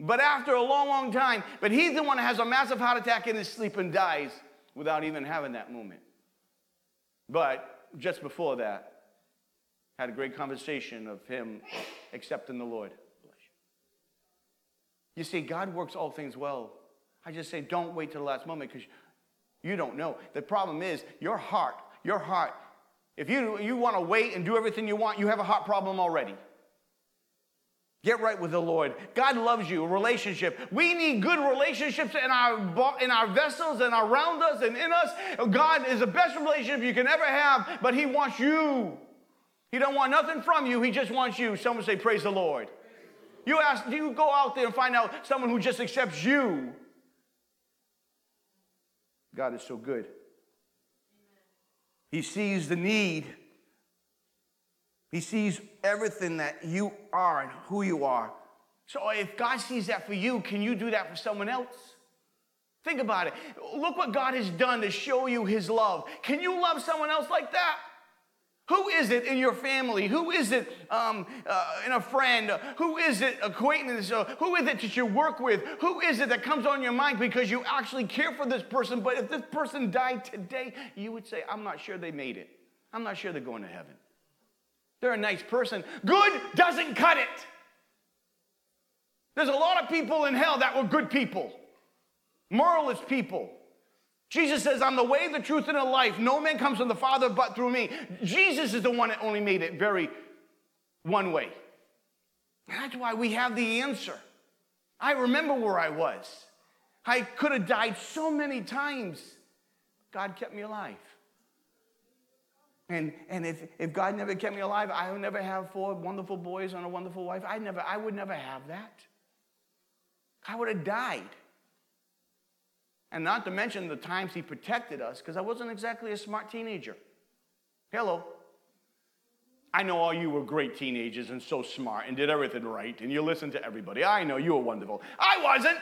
But after a long, long time, but he's the one that has a massive heart attack in his sleep and dies without even having that moment. But just before that, had a great conversation of him accepting the Lord. You see, God works all things well. I just say, don't wait till the last moment because you don't know. The problem is your heart, your heart. If you, you want to wait and do everything you want, you have a heart problem already. Get right with the Lord. God loves you, relationship. We need good relationships in our, in our vessels and around us and in us. God is the best relationship you can ever have, but He wants you. He don't want nothing from you. He just wants you. Someone say, praise the Lord. You ask, you go out there and find out someone who just accepts you. God is so good. He sees the need. He sees everything that you are and who you are. So if God sees that for you, can you do that for someone else? Think about it. Look what God has done to show you his love. Can you love someone else like that? Who is it in your family? Who is it um, uh, in a friend? Who is it acquaintance? Uh, who is it that you work with? Who is it that comes on your mind because you actually care for this person? But if this person died today, you would say, I'm not sure they made it. I'm not sure they're going to heaven. They're a nice person. Good doesn't cut it. There's a lot of people in hell that were good people, moralist people. Jesus says, I'm the way, the truth, and the life. No man comes from the Father but through me. Jesus is the one that only made it very one way. That's why we have the answer. I remember where I was. I could have died so many times. God kept me alive. And, and if, if God never kept me alive, I would never have four wonderful boys and a wonderful wife. I never, I would never have that. I would have died. And not to mention the times he protected us, because I wasn't exactly a smart teenager. Hello. I know all you were great teenagers and so smart and did everything right, and you listened to everybody. I know you were wonderful. I wasn't.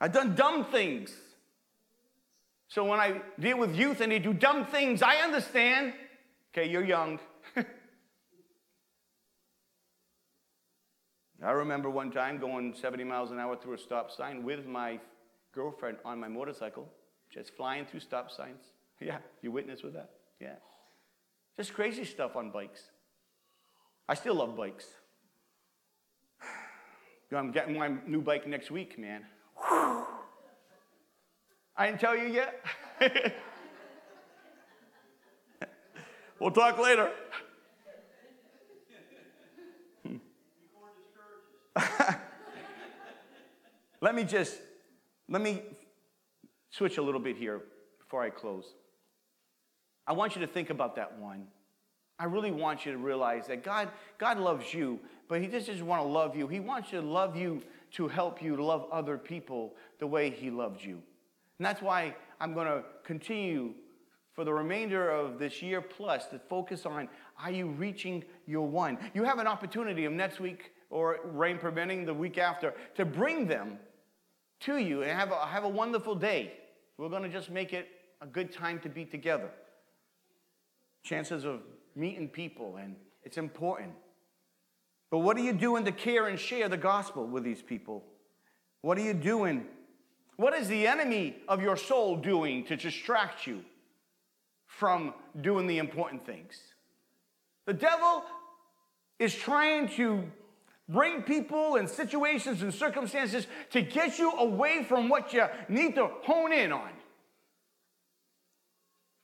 I've done dumb things. So when I deal with youth and they do dumb things, I understand. Okay, you're young. I remember one time going 70 miles an hour through a stop sign with my girlfriend on my motorcycle, just flying through stop signs. [laughs] Yeah, you witness with that? Yeah. Just crazy stuff on bikes. I still love bikes. [sighs] I'm getting my new bike next week, man. [sighs] I didn't tell you yet. [laughs] we'll talk later. [laughs] let me just let me switch a little bit here before I close. I want you to think about that one. I really want you to realize that God, God loves you, but He just doesn't want to love you. He wants you to love you to help you love other people the way He loved you. And that's why I'm going to continue for the remainder of this year plus to focus on are you reaching your one? You have an opportunity of next week or rain preventing the week after to bring them to you and have a, have a wonderful day. We're going to just make it a good time to be together. Chances of meeting people, and it's important. But what are you doing to care and share the gospel with these people? What are you doing? What is the enemy of your soul doing to distract you from doing the important things? The devil is trying to bring people and situations and circumstances to get you away from what you need to hone in on.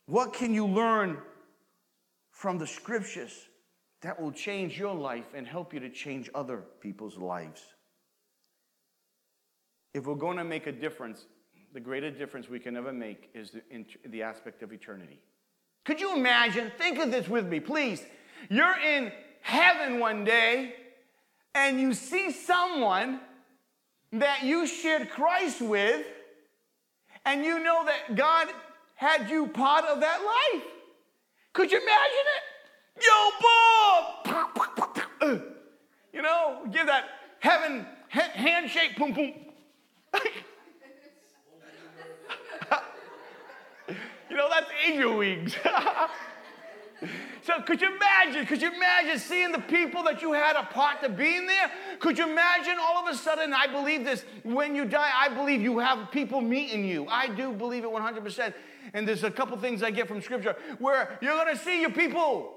What can you learn from the scriptures that will change your life and help you to change other people's lives? If we're going to make a difference, the greatest difference we can ever make is the, in, the aspect of eternity. Could you imagine? Think of this with me, please. You're in heaven one day and you see someone that you shared Christ with, and you know that God had you part of that life. Could you imagine it? Yo, Bob! You know, give that heaven handshake, boom, boom. [laughs] you know, that's angel wings. [laughs] So could you imagine? Could you imagine seeing the people that you had a part to being there? Could you imagine all of a sudden, I believe this, when you die, I believe you have people meeting you. I do believe it 100%. And there's a couple things I get from scripture where you're going to see your people.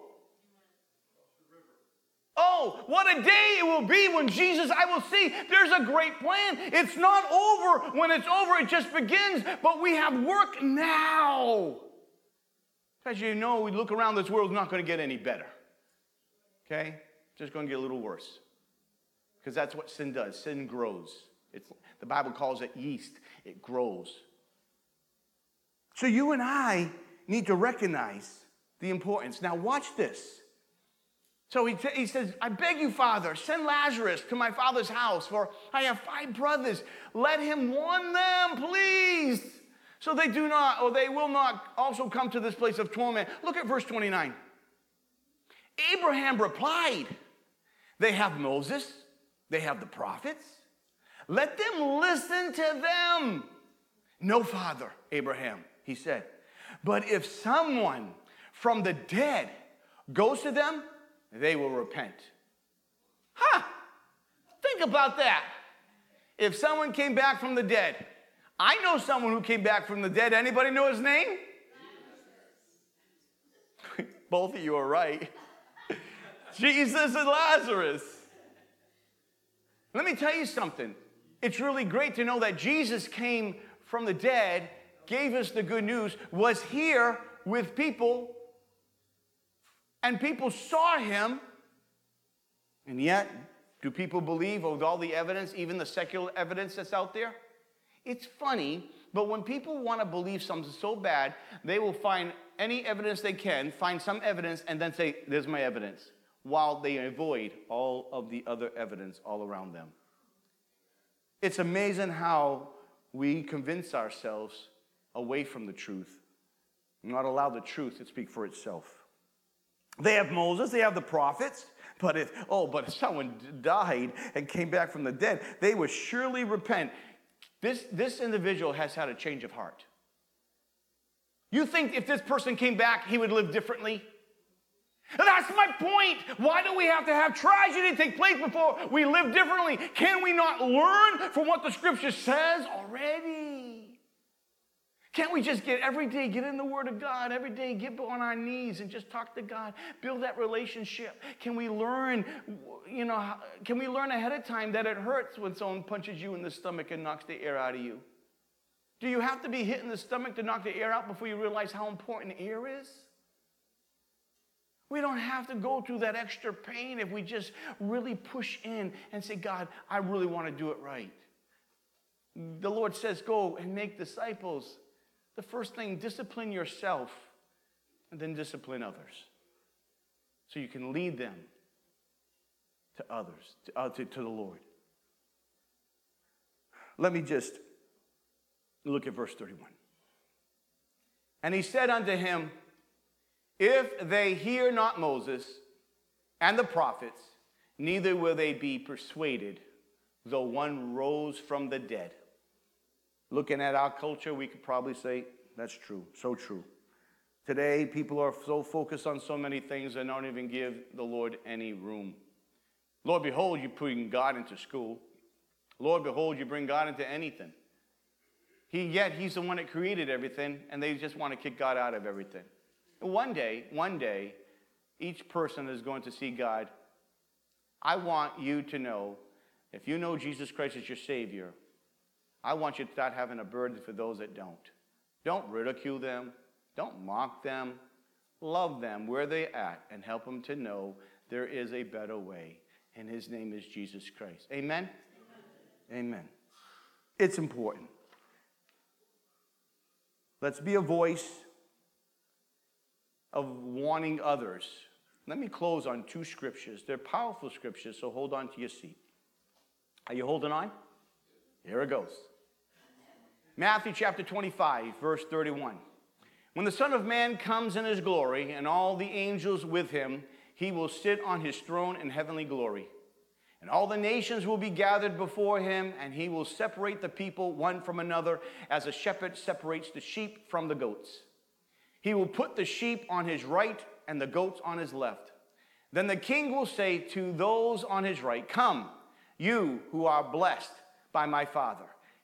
Oh, what a day it will be when Jesus, I will see. There's a great plan. It's not over. When it's over, it just begins. But we have work now. As you know, we look around, this world, world's not going to get any better. Okay? It's just going to get a little worse. Because that's what sin does. Sin grows. It's, the Bible calls it yeast, it grows. So you and I need to recognize the importance. Now, watch this. So he, t- he says, I beg you, Father, send Lazarus to my father's house, for I have five brothers. Let him warn them, please, so they do not, or they will not also come to this place of torment. Look at verse 29. Abraham replied, They have Moses, they have the prophets. Let them listen to them. No, Father, Abraham, he said. But if someone from the dead goes to them, they will repent. Huh? Think about that. If someone came back from the dead, I know someone who came back from the dead. Anybody know his name? [laughs] Both of you are right. [laughs] Jesus and Lazarus. Let me tell you something. It's really great to know that Jesus came from the dead, gave us the good news, was here with people and people saw him. And yet, do people believe with all the evidence, even the secular evidence that's out there? It's funny, but when people want to believe something so bad, they will find any evidence they can, find some evidence, and then say, There's my evidence, while they avoid all of the other evidence all around them. It's amazing how we convince ourselves away from the truth, not allow the truth to speak for itself. They have Moses, they have the prophets. But if, oh, but if someone died and came back from the dead, they would surely repent. This, this individual has had a change of heart. You think if this person came back, he would live differently? That's my point. Why do we have to have tragedy take place before we live differently? Can we not learn from what the scripture says already? Can't we just get every day, get in the Word of God, every day get on our knees and just talk to God, build that relationship? Can we learn, you know, can we learn ahead of time that it hurts when someone punches you in the stomach and knocks the air out of you? Do you have to be hit in the stomach to knock the air out before you realize how important air is? We don't have to go through that extra pain if we just really push in and say, God, I really want to do it right. The Lord says, Go and make disciples. The first thing, discipline yourself and then discipline others so you can lead them to others, to, uh, to, to the Lord. Let me just look at verse 31. And he said unto him, If they hear not Moses and the prophets, neither will they be persuaded, though one rose from the dead. Looking at our culture, we could probably say that's true, so true. Today, people are so focused on so many things and don't even give the Lord any room. Lord, behold, you bring God into school. Lord, behold, you bring God into anything. He, yet He's the one that created everything, and they just want to kick God out of everything. One day, one day, each person is going to see God. I want you to know if you know Jesus Christ as your Savior, I want you to start having a burden for those that don't. Don't ridicule them. Don't mock them. Love them where they're at and help them to know there is a better way. And his name is Jesus Christ. Amen? Amen. Amen. It's important. Let's be a voice of warning others. Let me close on two scriptures. They're powerful scriptures, so hold on to your seat. Are you holding on? Here it goes. Matthew chapter 25, verse 31. When the Son of Man comes in his glory and all the angels with him, he will sit on his throne in heavenly glory. And all the nations will be gathered before him, and he will separate the people one from another as a shepherd separates the sheep from the goats. He will put the sheep on his right and the goats on his left. Then the king will say to those on his right, Come, you who are blessed by my Father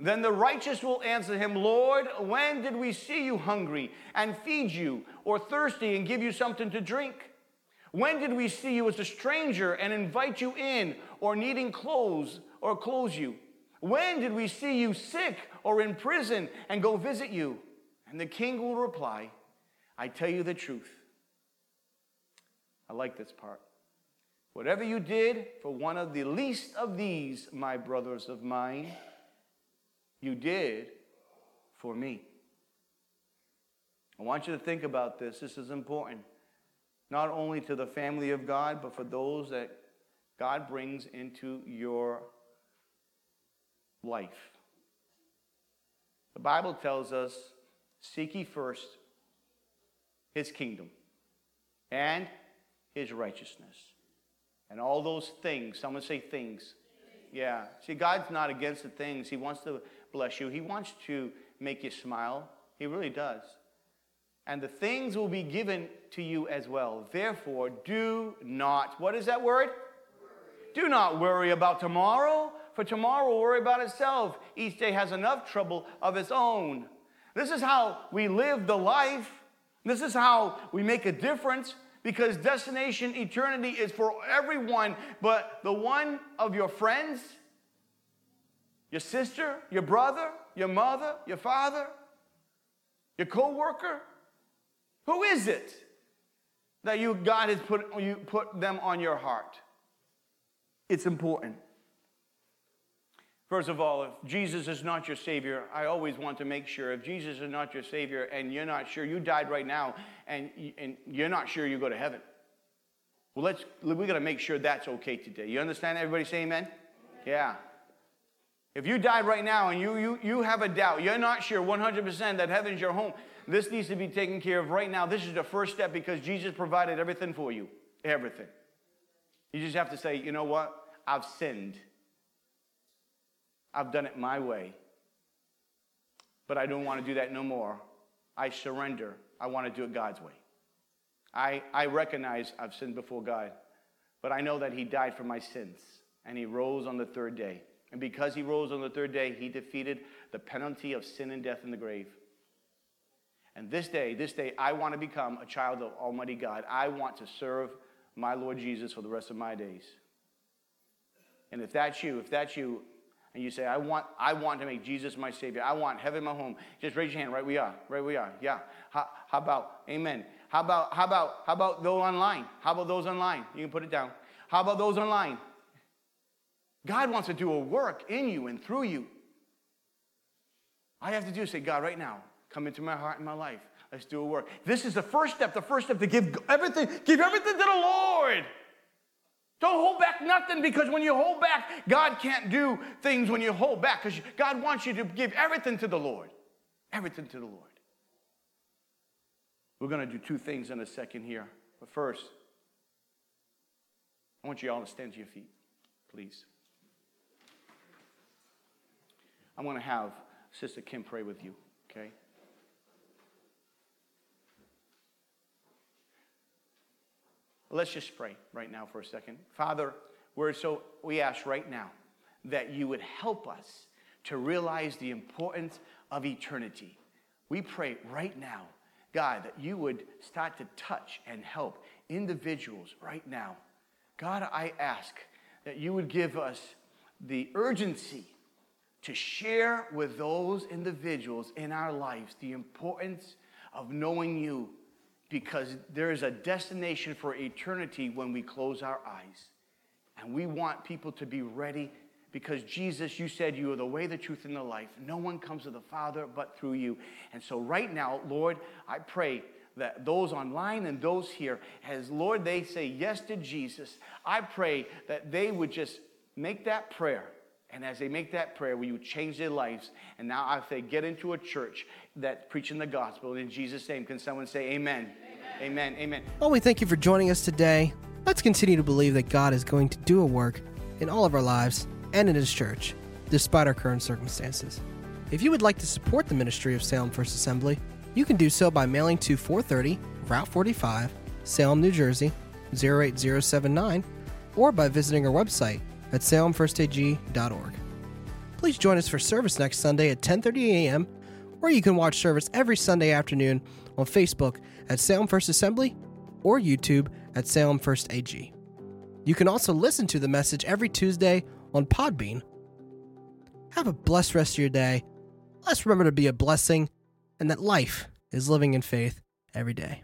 Then the righteous will answer him, Lord, when did we see you hungry and feed you, or thirsty and give you something to drink? When did we see you as a stranger and invite you in, or needing clothes or clothe you? When did we see you sick or in prison and go visit you? And the king will reply, I tell you the truth. I like this part. Whatever you did for one of the least of these, my brothers of mine, you did for me. I want you to think about this. This is important. Not only to the family of God, but for those that God brings into your life. The Bible tells us seek ye first his kingdom and his righteousness. And all those things, someone say things. Yeah. See, God's not against the things. He wants to bless you, He wants to make you smile. He really does. And the things will be given to you as well. Therefore, do not, what is that word? Do not worry about tomorrow, for tomorrow will worry about itself. Each day has enough trouble of its own. This is how we live the life. This is how we make a difference because destination eternity is for everyone, but the one of your friends, your sister, your brother, your mother, your father, your co-worker, who is it that you God has put you put them on your heart? It's important. First of all, if Jesus is not your Savior, I always want to make sure if Jesus is not your Savior and you're not sure, you died right now and, and you're not sure you go to heaven. Well, let's, we got to make sure that's okay today. You understand? Everybody say amen? Yeah. If you died right now and you, you, you have a doubt, you're not sure 100% that heaven's your home, this needs to be taken care of right now. This is the first step because Jesus provided everything for you. Everything. You just have to say, you know what? I've sinned. I've done it my way. But I don't want to do that no more. I surrender. I want to do it God's way. I, I recognize I've sinned before God, but I know that He died for my sins and He rose on the third day. And because He rose on the third day, He defeated the penalty of sin and death in the grave. And this day, this day, I want to become a child of Almighty God. I want to serve my Lord Jesus for the rest of my days. And if that's you, if that's you, and you say, I want, I want to make Jesus my Savior. I want heaven my home. Just raise your hand right we are. Right we are. Yeah. How, how about, amen. How about, how about, how about those online? How about those online? You can put it down. How about those online? God wants to do a work in you and through you. All you have to do is say, God, right now, come into my heart and my life. Let's do a work. This is the first step, the first step to give everything, give everything to the Lord. Don't hold back nothing because when you hold back, God can't do things when you hold back because God wants you to give everything to the Lord. Everything to the Lord. We're going to do two things in a second here. But first, I want you all to stand to your feet, please. I'm going to have Sister Kim pray with you, okay? Let's just pray right now for a second. Father, we're so we ask right now that you would help us to realize the importance of eternity. We pray right now, God, that you would start to touch and help individuals right now. God, I ask that you would give us the urgency to share with those individuals in our lives the importance of knowing you because there is a destination for eternity when we close our eyes. And we want people to be ready because Jesus, you said you are the way, the truth, and the life. No one comes to the Father but through you. And so, right now, Lord, I pray that those online and those here, as Lord, they say yes to Jesus, I pray that they would just make that prayer and as they make that prayer, will you change their lives? And now I say, get into a church that's preaching the gospel. In Jesus' name, can someone say amen? Amen. Amen. amen. Well, we thank you for joining us today. Let's continue to believe that God is going to do a work in all of our lives and in His church, despite our current circumstances. If you would like to support the ministry of Salem First Assembly, you can do so by mailing to 430 Route 45, Salem, New Jersey 08079, or by visiting our website at salemfirstag.org. Please join us for service next Sunday at 10:30 a.m., or you can watch service every Sunday afternoon on Facebook at Salem First Assembly or YouTube at Salem First AG. You can also listen to the message every Tuesday on Podbean. Have a blessed rest of your day. Let's remember to be a blessing and that life is living in faith every day.